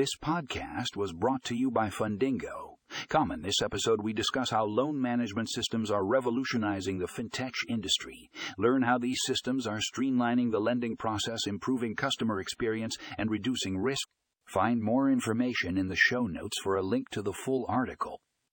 This podcast was brought to you by Fundingo. Come in this episode, we discuss how loan management systems are revolutionizing the fintech industry. Learn how these systems are streamlining the lending process, improving customer experience, and reducing risk. Find more information in the show notes for a link to the full article.